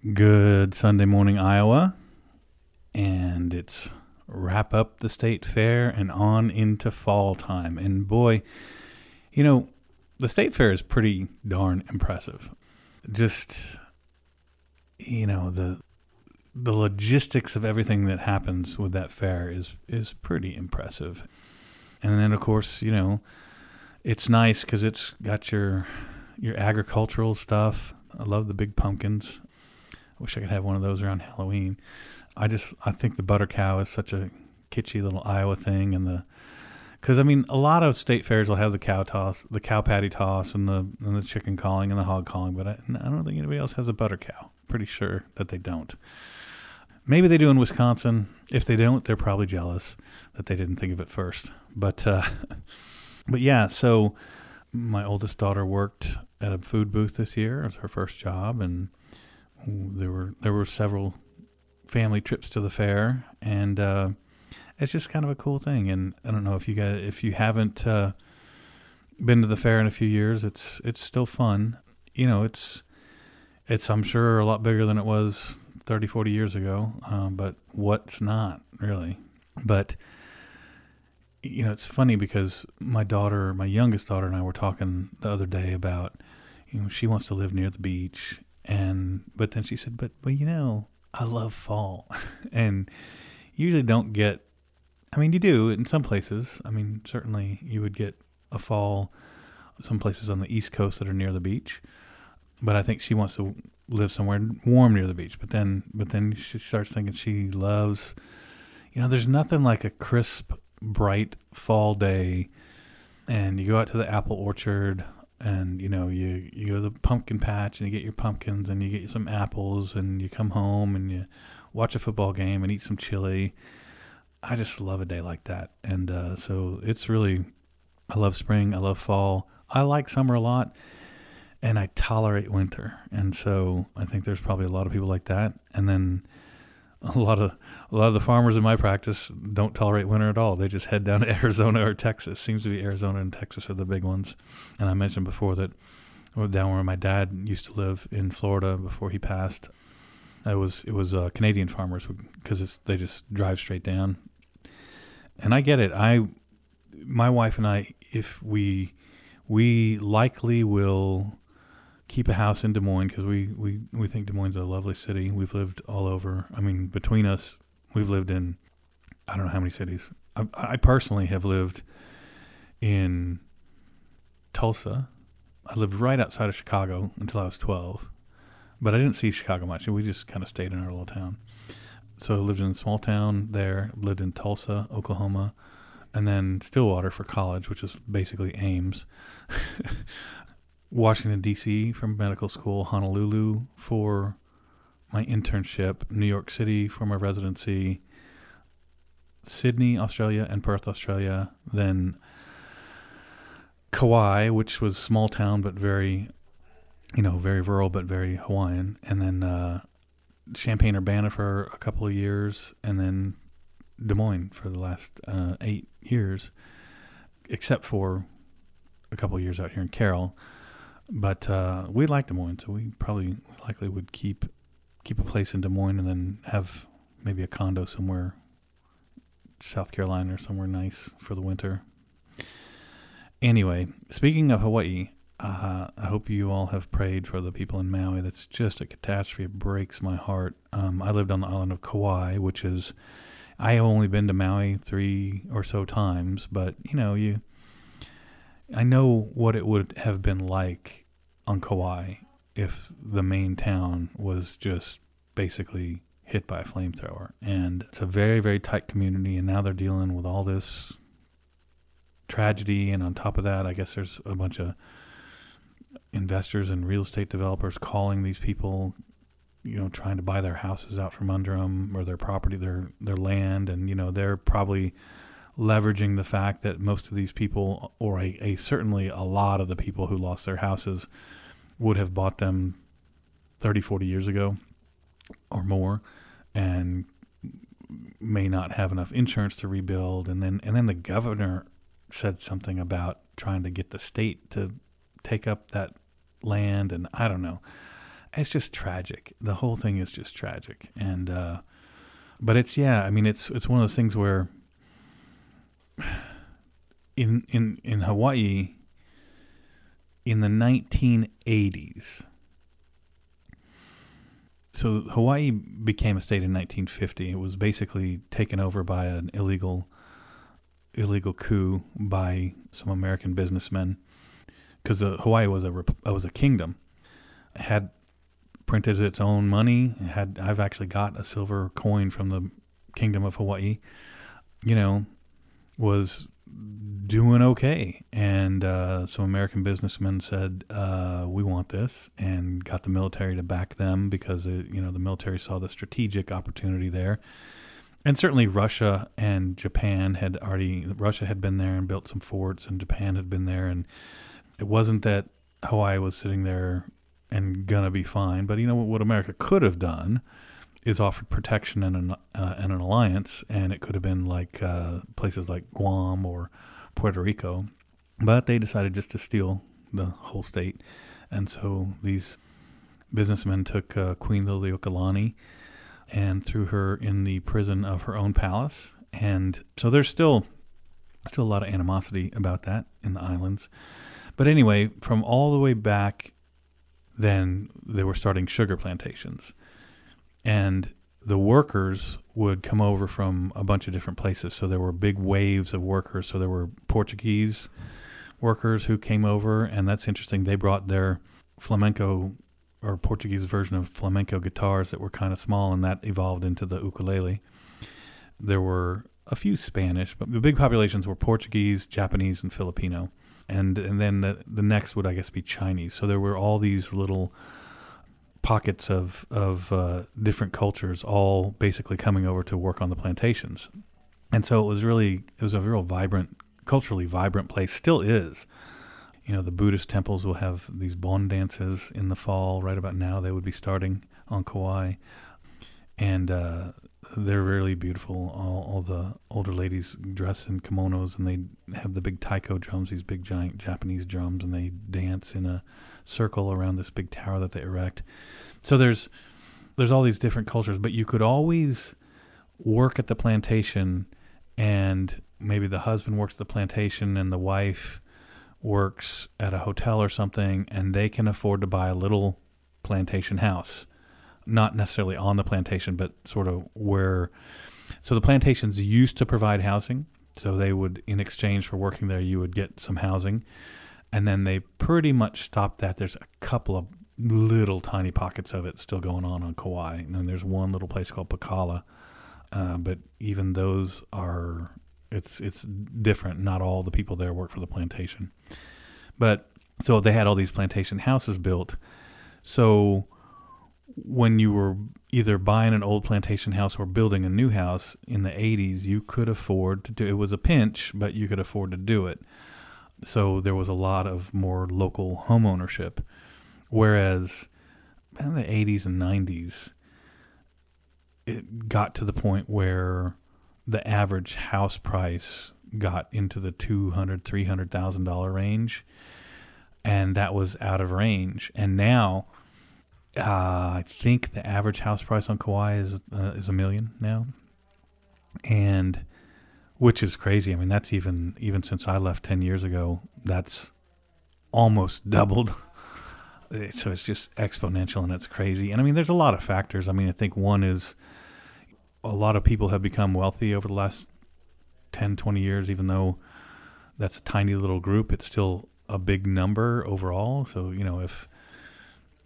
Good Sunday morning, Iowa. And it's wrap up the state fair and on into fall time. And boy, you know, the state fair is pretty darn impressive. Just you know, the the logistics of everything that happens with that fair is is pretty impressive. And then of course, you know, it's nice cuz it's got your your agricultural stuff. I love the big pumpkins. Wish I could have one of those around Halloween. I just I think the butter cow is such a kitschy little Iowa thing, and the because I mean a lot of state fairs will have the cow toss, the cow patty toss, and the and the chicken calling and the hog calling, but I, I don't think anybody else has a butter cow. Pretty sure that they don't. Maybe they do in Wisconsin. If they don't, they're probably jealous that they didn't think of it first. But uh, but yeah, so my oldest daughter worked at a food booth this year. It was her first job, and there were there were several family trips to the fair, and uh, it's just kind of a cool thing. And I don't know if you guys if you haven't uh, been to the fair in a few years, it's it's still fun. You know, it's it's I'm sure a lot bigger than it was 30, 40 years ago. Um, but what's not really? But you know, it's funny because my daughter, my youngest daughter, and I were talking the other day about, you know, she wants to live near the beach, and but then she said, but but you know, I love fall, and usually don't get. I mean, you do in some places. I mean, certainly you would get a fall, some places on the east coast that are near the beach, but I think she wants to live somewhere warm near the beach. But then, but then she starts thinking she loves. You know, there's nothing like a crisp bright fall day and you go out to the apple orchard and you know you you go to the pumpkin patch and you get your pumpkins and you get some apples and you come home and you watch a football game and eat some chili. I just love a day like that. And uh, so it's really i love spring i love fall. I like summer a lot and i tolerate winter. And so i think there's probably a lot of people like that. And then a lot of a lot of the farmers in my practice don't tolerate winter at all. They just head down to Arizona or Texas. Seems to be Arizona and Texas are the big ones. And I mentioned before that down where my dad used to live in Florida before he passed, it was it was uh, Canadian farmers because they just drive straight down. And I get it. I my wife and I, if we we likely will keep a house in Des Moines because we, we, we think Des Moines is a lovely city. We've lived all over. I mean, between us, we've lived in I don't know how many cities. I, I personally have lived in Tulsa. I lived right outside of Chicago until I was 12, but I didn't see Chicago much. We just kind of stayed in our little town. So I lived in a small town there, lived in Tulsa, Oklahoma, and then Stillwater for college, which is basically Ames. Washington, D.C. for medical school, Honolulu for my internship, New York City for my residency, Sydney, Australia, and Perth, Australia. Then Kauai, which was small town but very, you know, very rural but very Hawaiian. And then uh, Champaign Urbana for a couple of years, and then Des Moines for the last uh, eight years, except for a couple of years out here in Carroll. But uh, we like Des Moines, so we probably likely would keep keep a place in Des Moines and then have maybe a condo somewhere, South Carolina or somewhere nice for the winter. Anyway, speaking of Hawaii, uh, I hope you all have prayed for the people in Maui. That's just a catastrophe. It breaks my heart. Um, I lived on the island of Kauai, which is I have only been to Maui three or so times, but you know you. I know what it would have been like on Kauai if the main town was just basically hit by a flamethrower. And it's a very, very tight community. And now they're dealing with all this tragedy. And on top of that, I guess there's a bunch of investors and real estate developers calling these people, you know, trying to buy their houses out from under them or their property, their their land, and you know they're probably leveraging the fact that most of these people, or a, a certainly a lot of the people who lost their houses, would have bought them 30, 40 years ago or more and may not have enough insurance to rebuild and then and then the governor said something about trying to get the state to take up that land and I don't know. it's just tragic. The whole thing is just tragic, and uh, but it's yeah. I mean, it's it's one of those things where in in in Hawaii in the 1980s. So Hawaii became a state in 1950. It was basically taken over by an illegal illegal coup by some American businessmen because uh, Hawaii was a was a kingdom. It had printed its own money. It had I've actually got a silver coin from the Kingdom of Hawaii. You know, was doing okay. And uh, some American businessmen said, uh, "We want this," and got the military to back them because it, you know the military saw the strategic opportunity there. And certainly Russia and Japan had already Russia had been there and built some forts, and Japan had been there, and it wasn't that Hawaii was sitting there and gonna be fine. But you know what, what America could have done is offered protection and an uh, and an alliance, and it could have been like uh, places like Guam or Puerto Rico, but they decided just to steal the whole state, and so these businessmen took uh, Queen Liliuokalani and threw her in the prison of her own palace, and so there's still still a lot of animosity about that in the islands. But anyway, from all the way back, then they were starting sugar plantations and the workers would come over from a bunch of different places. So there were big waves of workers. So there were Portuguese workers who came over, and that's interesting. They brought their flamenco or Portuguese version of flamenco guitars that were kind of small, and that evolved into the ukulele. There were a few Spanish, but the big populations were Portuguese, Japanese, and Filipino. And and then the the next would I guess be Chinese. So there were all these little pockets of of uh, different cultures all basically coming over to work on the plantations, and so it was really it was a real vibrant, culturally vibrant place. Still is. You know, the Buddhist temples will have these bon dances in the fall. Right about now, they would be starting on Kauai, and uh, they're really beautiful. All, all the older ladies dress in kimonos, and they have the big taiko drums, these big giant Japanese drums, and they dance in a circle around this big tower that they erect. So there's there's all these different cultures, but you could always work at the plantation and maybe the husband works at the plantation and the wife works at a hotel or something and they can afford to buy a little plantation house. Not necessarily on the plantation but sort of where so the plantations used to provide housing. So they would in exchange for working there you would get some housing and then they pretty much stopped that. There's a couple of little tiny pockets of it still going on on Kauai, and then there's one little place called Pakala, uh, but even those are it's it's different. Not all the people there work for the plantation, but so they had all these plantation houses built. So when you were either buying an old plantation house or building a new house in the 80s, you could afford to do it was a pinch, but you could afford to do it so there was a lot of more local home ownership. Whereas in the 80s and 90s, it got to the point where the average house price got into the two hundred, three hundred thousand dollar range, and that was out of range. And now, uh, I think the average house price on Kauai is uh, is a million now, and which is crazy. I mean, that's even even since I left ten years ago, that's almost doubled. so it's just exponential and it's crazy. And I mean, there's a lot of factors. I mean, I think one is a lot of people have become wealthy over the last 10, 20 years, even though that's a tiny little group. It's still a big number overall. So you know, if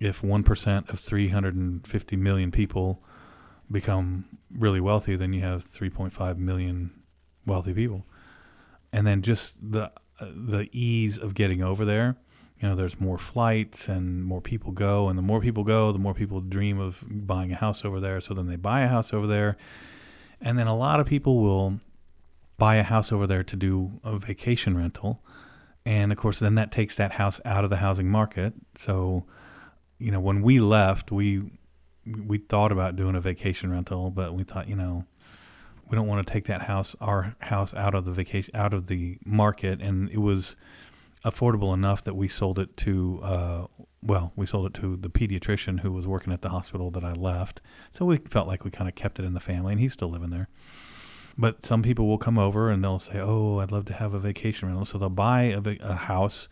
if one percent of 350 million people become really wealthy, then you have 3.5 million wealthy people, and then just the uh, the ease of getting over there. You know, there's more flights and more people go, and the more people go, the more people dream of buying a house over there. So then they buy a house over there, and then a lot of people will buy a house over there to do a vacation rental, and of course, then that takes that house out of the housing market. So, you know, when we left, we we thought about doing a vacation rental, but we thought, you know, we don't want to take that house, our house, out of the vacation, out of the market. And it was affordable enough that we sold it to uh, well, we sold it to the pediatrician who was working at the hospital that I left. So we felt like we kind of kept it in the family, and he's still living there. But some people will come over and they'll say, "Oh, I'd love to have a vacation rental." So they'll buy a, a house,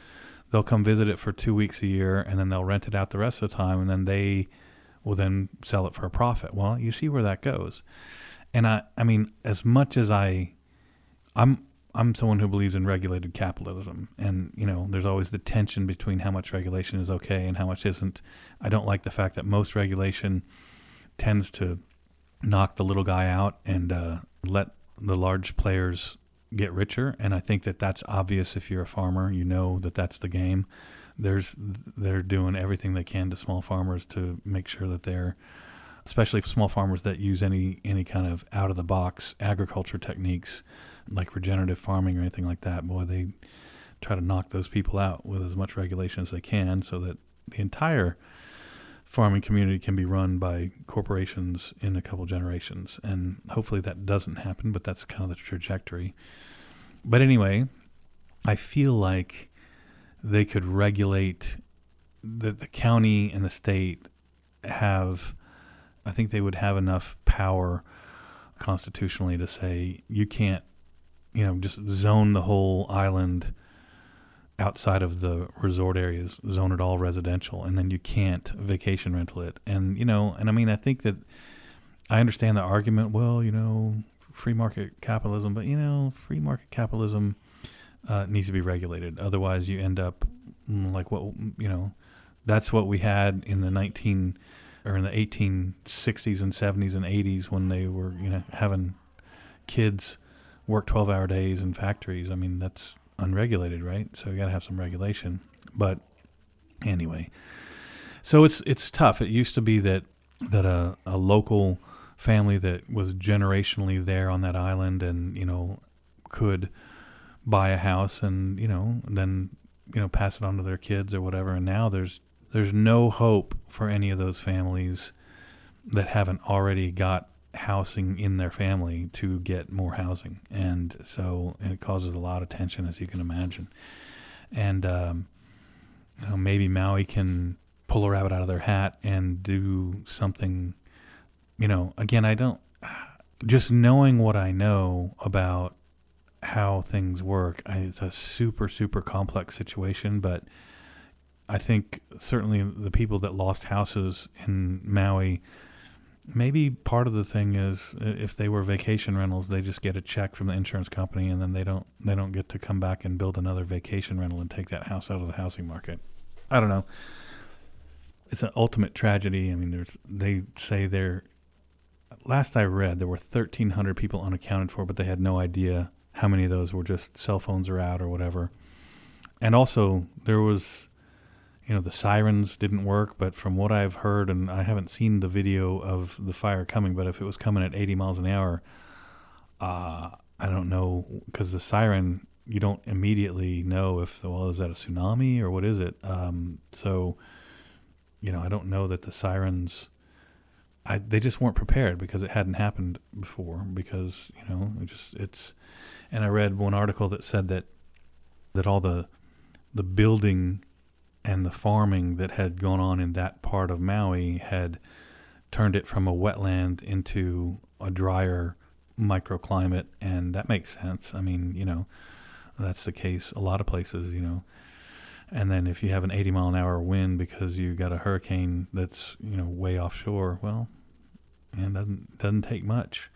they'll come visit it for two weeks a year, and then they'll rent it out the rest of the time, and then they will then sell it for a profit. Well, you see where that goes. And I, I mean, as much as I, I'm I'm someone who believes in regulated capitalism, and you know, there's always the tension between how much regulation is okay and how much isn't. I don't like the fact that most regulation tends to knock the little guy out and uh, let the large players get richer, and I think that that's obvious if you're a farmer. You know that that's the game. There's they're doing everything they can to small farmers to make sure that they're especially small farmers that use any any kind of out of the box agriculture techniques like regenerative farming or anything like that, boy, they try to knock those people out with as much regulation as they can so that the entire farming community can be run by corporations in a couple generations. And hopefully that doesn't happen, but that's kind of the trajectory. But anyway, I feel like they could regulate that the county and the state have I think they would have enough power constitutionally to say you can't you know, just zone the whole island outside of the resort areas, zone it all residential, and then you can't vacation rental it. And you know, and I mean, I think that I understand the argument. Well, you know, free market capitalism, but you know, free market capitalism uh, needs to be regulated. Otherwise, you end up mm, like what you know. That's what we had in the nineteen or in the eighteen sixties and seventies and eighties when they were you know having kids work 12 hour days in factories. I mean, that's unregulated, right? So you got to have some regulation. But anyway, so it's it's tough. It used to be that that a, a local family that was generationally there on that island and you know could buy a house and you know then you know pass it on to their kids or whatever and now there's there's no hope for any of those families that haven't already got housing in their family to get more housing, and so and it causes a lot of tension, as you can imagine. And um, you know, maybe Maui can pull a rabbit out of their hat and do something. You know, again, I don't. Just knowing what I know about how things work, I, it's a super super complex situation, but. I think certainly the people that lost houses in Maui maybe part of the thing is if they were vacation rentals, they just get a check from the insurance company, and then they don't they don't get to come back and build another vacation rental and take that house out of the housing market. I don't know. It's an ultimate tragedy. I mean, there's they say there. Last I read, there were 1,300 people unaccounted for, but they had no idea how many of those were just cell phones are out or whatever. And also, there was you know the sirens didn't work but from what i've heard and i haven't seen the video of the fire coming but if it was coming at 80 miles an hour uh, i don't know because the siren you don't immediately know if well is that a tsunami or what is it? Um, so you know i don't know that the sirens I, they just weren't prepared because it hadn't happened before because you know it just it's and i read one article that said that that all the the building and the farming that had gone on in that part of Maui had turned it from a wetland into a drier microclimate, and that makes sense. I mean, you know, that's the case a lot of places, you know. And then if you have an 80 mile an hour wind because you've got a hurricane that's you know way offshore, well, and doesn't doesn't take much.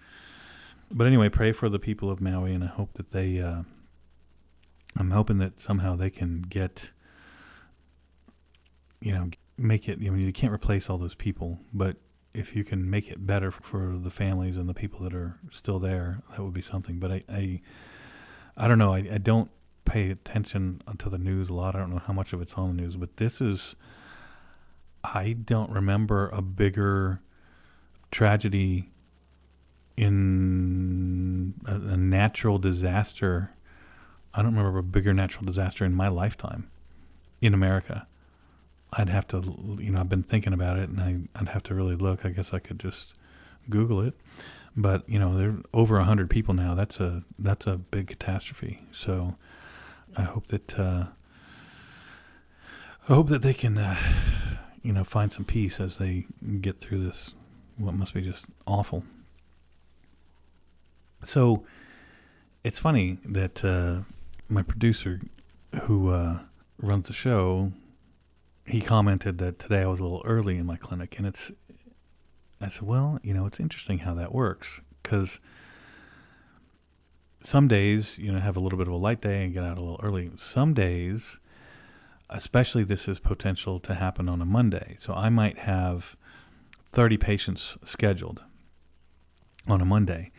But anyway, pray for the people of Maui, and I hope that they. Uh, I'm hoping that somehow they can get you know, make it. I mean, you can't replace all those people, but if you can make it better for the families and the people that are still there, that would be something. But I, I, I don't know. I, I don't pay attention to the news a lot. I don't know how much of it's on the news, but this is. I don't remember a bigger tragedy in a, a natural disaster. I don't remember a bigger natural disaster in my lifetime in America. I'd have to, you know, I've been thinking about it, and I, I'd have to really look. I guess I could just Google it, but you know, there are over hundred people now. That's a that's a big catastrophe. So I hope that uh, I hope that they can, uh, you know, find some peace as they get through this, what must be just awful. So it's funny that uh, my producer, who uh, runs the show, he commented that today I was a little early in my clinic, and it's. I said, well, you know, it's interesting how that works because some days, you know, have a little bit of a light day and get out a little early. Some days, especially this is potential to happen on a Monday. So I might have 30 patients scheduled on a Monday,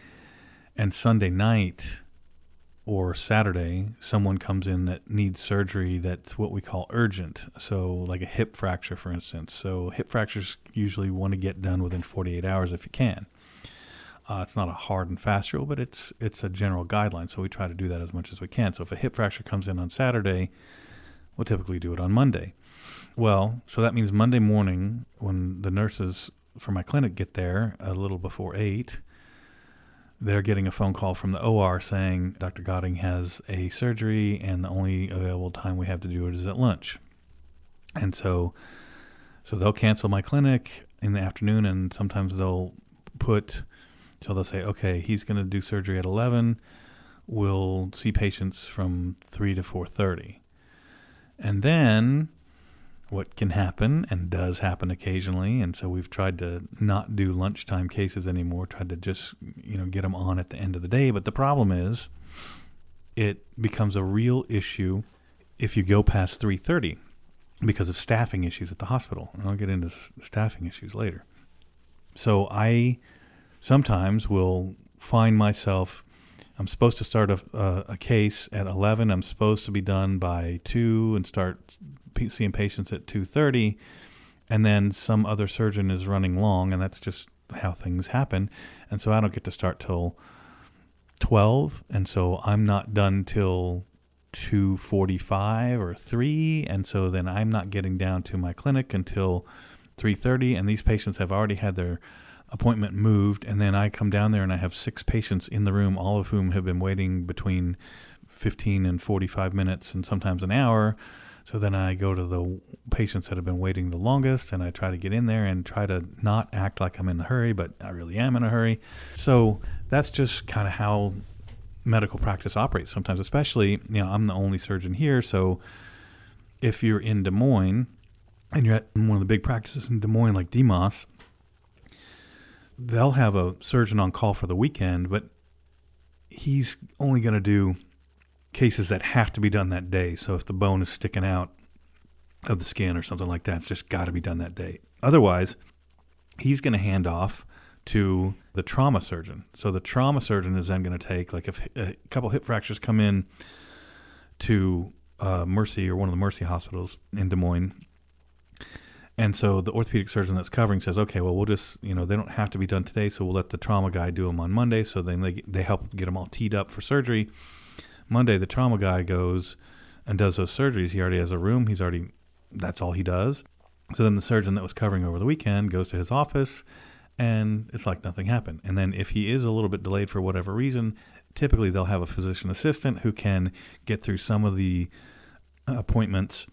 and Sunday night or Saturday, someone comes in that needs surgery that's what we call urgent. So, like a hip fracture, for instance. So, hip fractures usually want to get done within 48 hours if you can. Uh, it's not a hard and fast rule, but it's it's a general guideline. So we try to do that as much as we can. So if a hip fracture comes in on Saturday, we'll typically do it on Monday. Well, so that means Monday morning when the nurses from my clinic get there a little before eight, they're getting a phone call from the OR saying Dr. Godding has a surgery and the only available time we have to do it is at lunch. And so so they'll cancel my clinic in the afternoon and sometimes they'll put so they'll say, okay, he's going to do surgery at 11. We'll see patients from 3 to 4:30. And then what can happen and does happen occasionally. And so we've tried to not do lunchtime cases anymore tried to just you know get them on at the end of the day. But the problem is it becomes a real issue if you go past 3:30 because of staffing issues at the hospital. And I'll get into staffing issues later. So I sometimes will find myself I'm supposed to start a, a, a, case at 11. I'm supposed to be done by 2 and start seeing patients at 2:30 and then some other surgeon is running long and that's just how things happen. And so I don't get to start till 12 and so I'm not done till 2:45 or 3 and so then I'm not getting down to my clinic until 3:30 and these patients have already had their appointment moved, and then I come down there and I have six patients in the room, all of whom have been waiting between 15 and 45 minutes and sometimes an hour. So then I go to the patients that have been waiting the longest and I try to get in there and try to not act like I'm in a hurry, but I really am in a hurry. So that's just kind of how medical practice operates sometimes, especially, you know, I'm the only surgeon here. So if you're in Des Moines and you're at one of the big practices in Des Moines, like DMOS, they'll have a surgeon on call for the weekend, but he's only going to do cases that have to be done that day. So if the bone is sticking out of the skin or something like that, it's just got to be done that day. Otherwise, he's going to hand off to the trauma surgeon. So the trauma surgeon is then going to take, like, if a couple hip fractures come in to uh, Mercy or one of the Mercy hospitals in Des Moines, and so the orthopedic surgeon that's covering says, okay, well, we'll just, you know, they don't have to be done today, so we'll let the trauma guy do them on Monday. So then they, they help get them all teed up for surgery. Monday, the trauma guy goes and does those surgeries. He already has a room. He's already, that's all he does. So then the surgeon that was covering over the weekend goes to his office and it's like nothing happened. And then if he is a little bit delayed for whatever reason, typically they'll have a physician assistant who can get through some of the appointments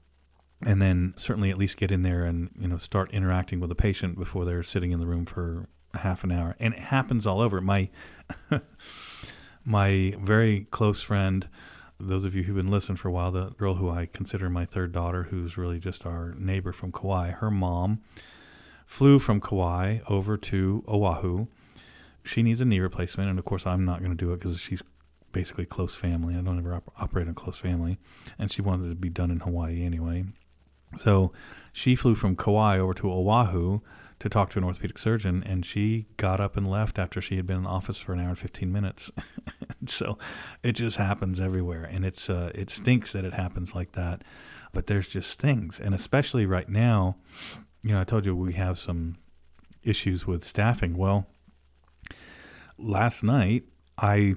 and then certainly at least get in there and you know start interacting with the patient before they're sitting in the room for half an hour. And it happens all over. My my very close friend those of you who've been listening for a while the girl who i consider my third daughter who's really just our neighbor from kauai her mom flew from kauai over to oahu. She needs a knee replacement and of course i'm not going to do it because she's basically close family. I don't ever op- operate on close family. And she wanted it to be done in hawaii anyway so she flew from Kauai over to Oahu to talk to an orthopedic surgeon, and she got up and left after she had been in the office for an hour and 15 minutes. so it just happens everywhere, and it's uh, it stinks that it happens like that. But there's just things, and especially right now, you know, I told you we have some issues with staffing. Well, last night I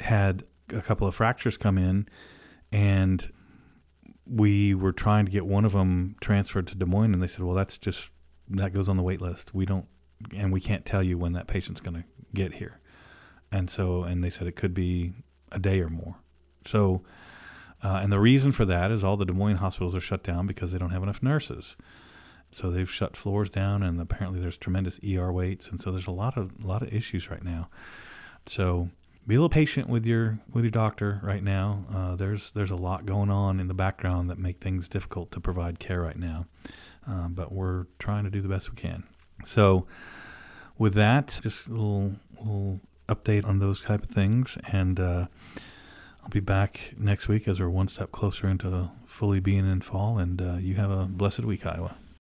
had a couple of fractures come in, and we were trying to get one of them transferred to Des Moines, and they said, "Well, that's just that goes on the wait list. We don't, and we can't tell you when that patient's going to get here." And so, and they said it could be a day or more. So, Uh, and the reason for that is all the Des Moines hospitals are shut down because they don't have enough nurses. So they've shut floors down, and apparently there's tremendous ER waits, and so there's a lot of a lot of issues right now. So be a little patient with your with your doctor right now. Uh, there's there's a lot going on in the background that make things difficult to provide care right now, uh, but we're trying to do the best we can. So with that, just a little little update on those type of things, and uh, I'll be back next week as we're one step closer into fully being in fall. And uh, you have a blessed week, Iowa.